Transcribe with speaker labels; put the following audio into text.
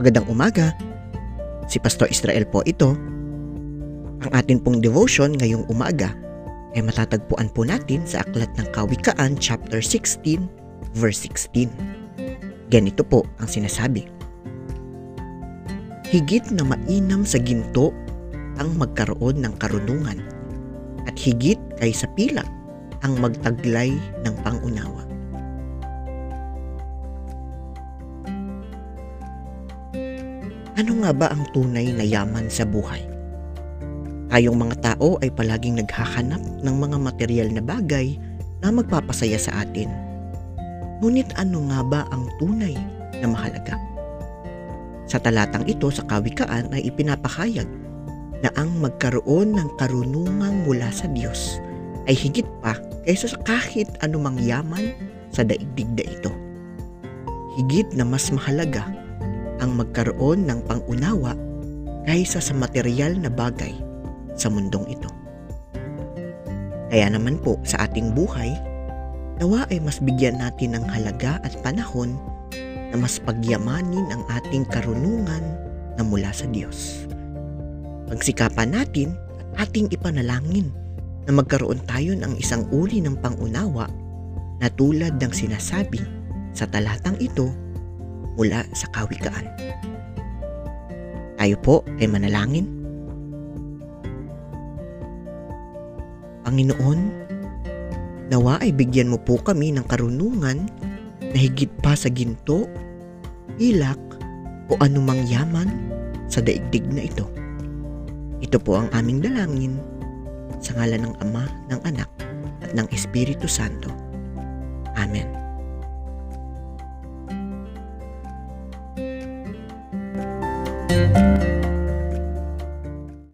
Speaker 1: Magandang umaga. Si Pastor Israel po ito. Ang atin pong devotion ngayong umaga ay matatagpuan po natin sa Aklat ng Kawikaan chapter 16 verse 16. Ganito po ang sinasabi. Higit na mainam sa ginto ang magkaroon ng karunungan at higit kay sa pilak ang magtaglay ng pangunawa. Ano nga ba ang tunay na yaman sa buhay? Tayong mga tao ay palaging naghahanap ng mga material na bagay na magpapasaya sa atin. Ngunit ano nga ba ang tunay na mahalaga? Sa talatang ito sa kawikaan ay ipinapahayag na ang magkaroon ng karunungang mula sa Diyos ay higit pa kaysa sa kahit anumang yaman sa daigdig na ito. Higit na mas mahalaga ang magkaroon ng pangunawa kaysa sa material na bagay sa mundong ito. Kaya naman po sa ating buhay, nawa ay mas bigyan natin ng halaga at panahon na mas pagyamanin ang ating karunungan na mula sa Diyos. Pagsikapan natin at ating ipanalangin na magkaroon tayo ng isang uri ng pangunawa na tulad ng sinasabi sa talatang ito mula sa kawikaan. Tayo po ay manalangin. Panginoon, nawa ay bigyan mo po kami ng karunungan na higit pa sa ginto, ilak o anumang yaman sa daigdig na ito. Ito po ang aming dalangin sa ngalan ng Ama, ng Anak at ng Espiritu Santo. Amen.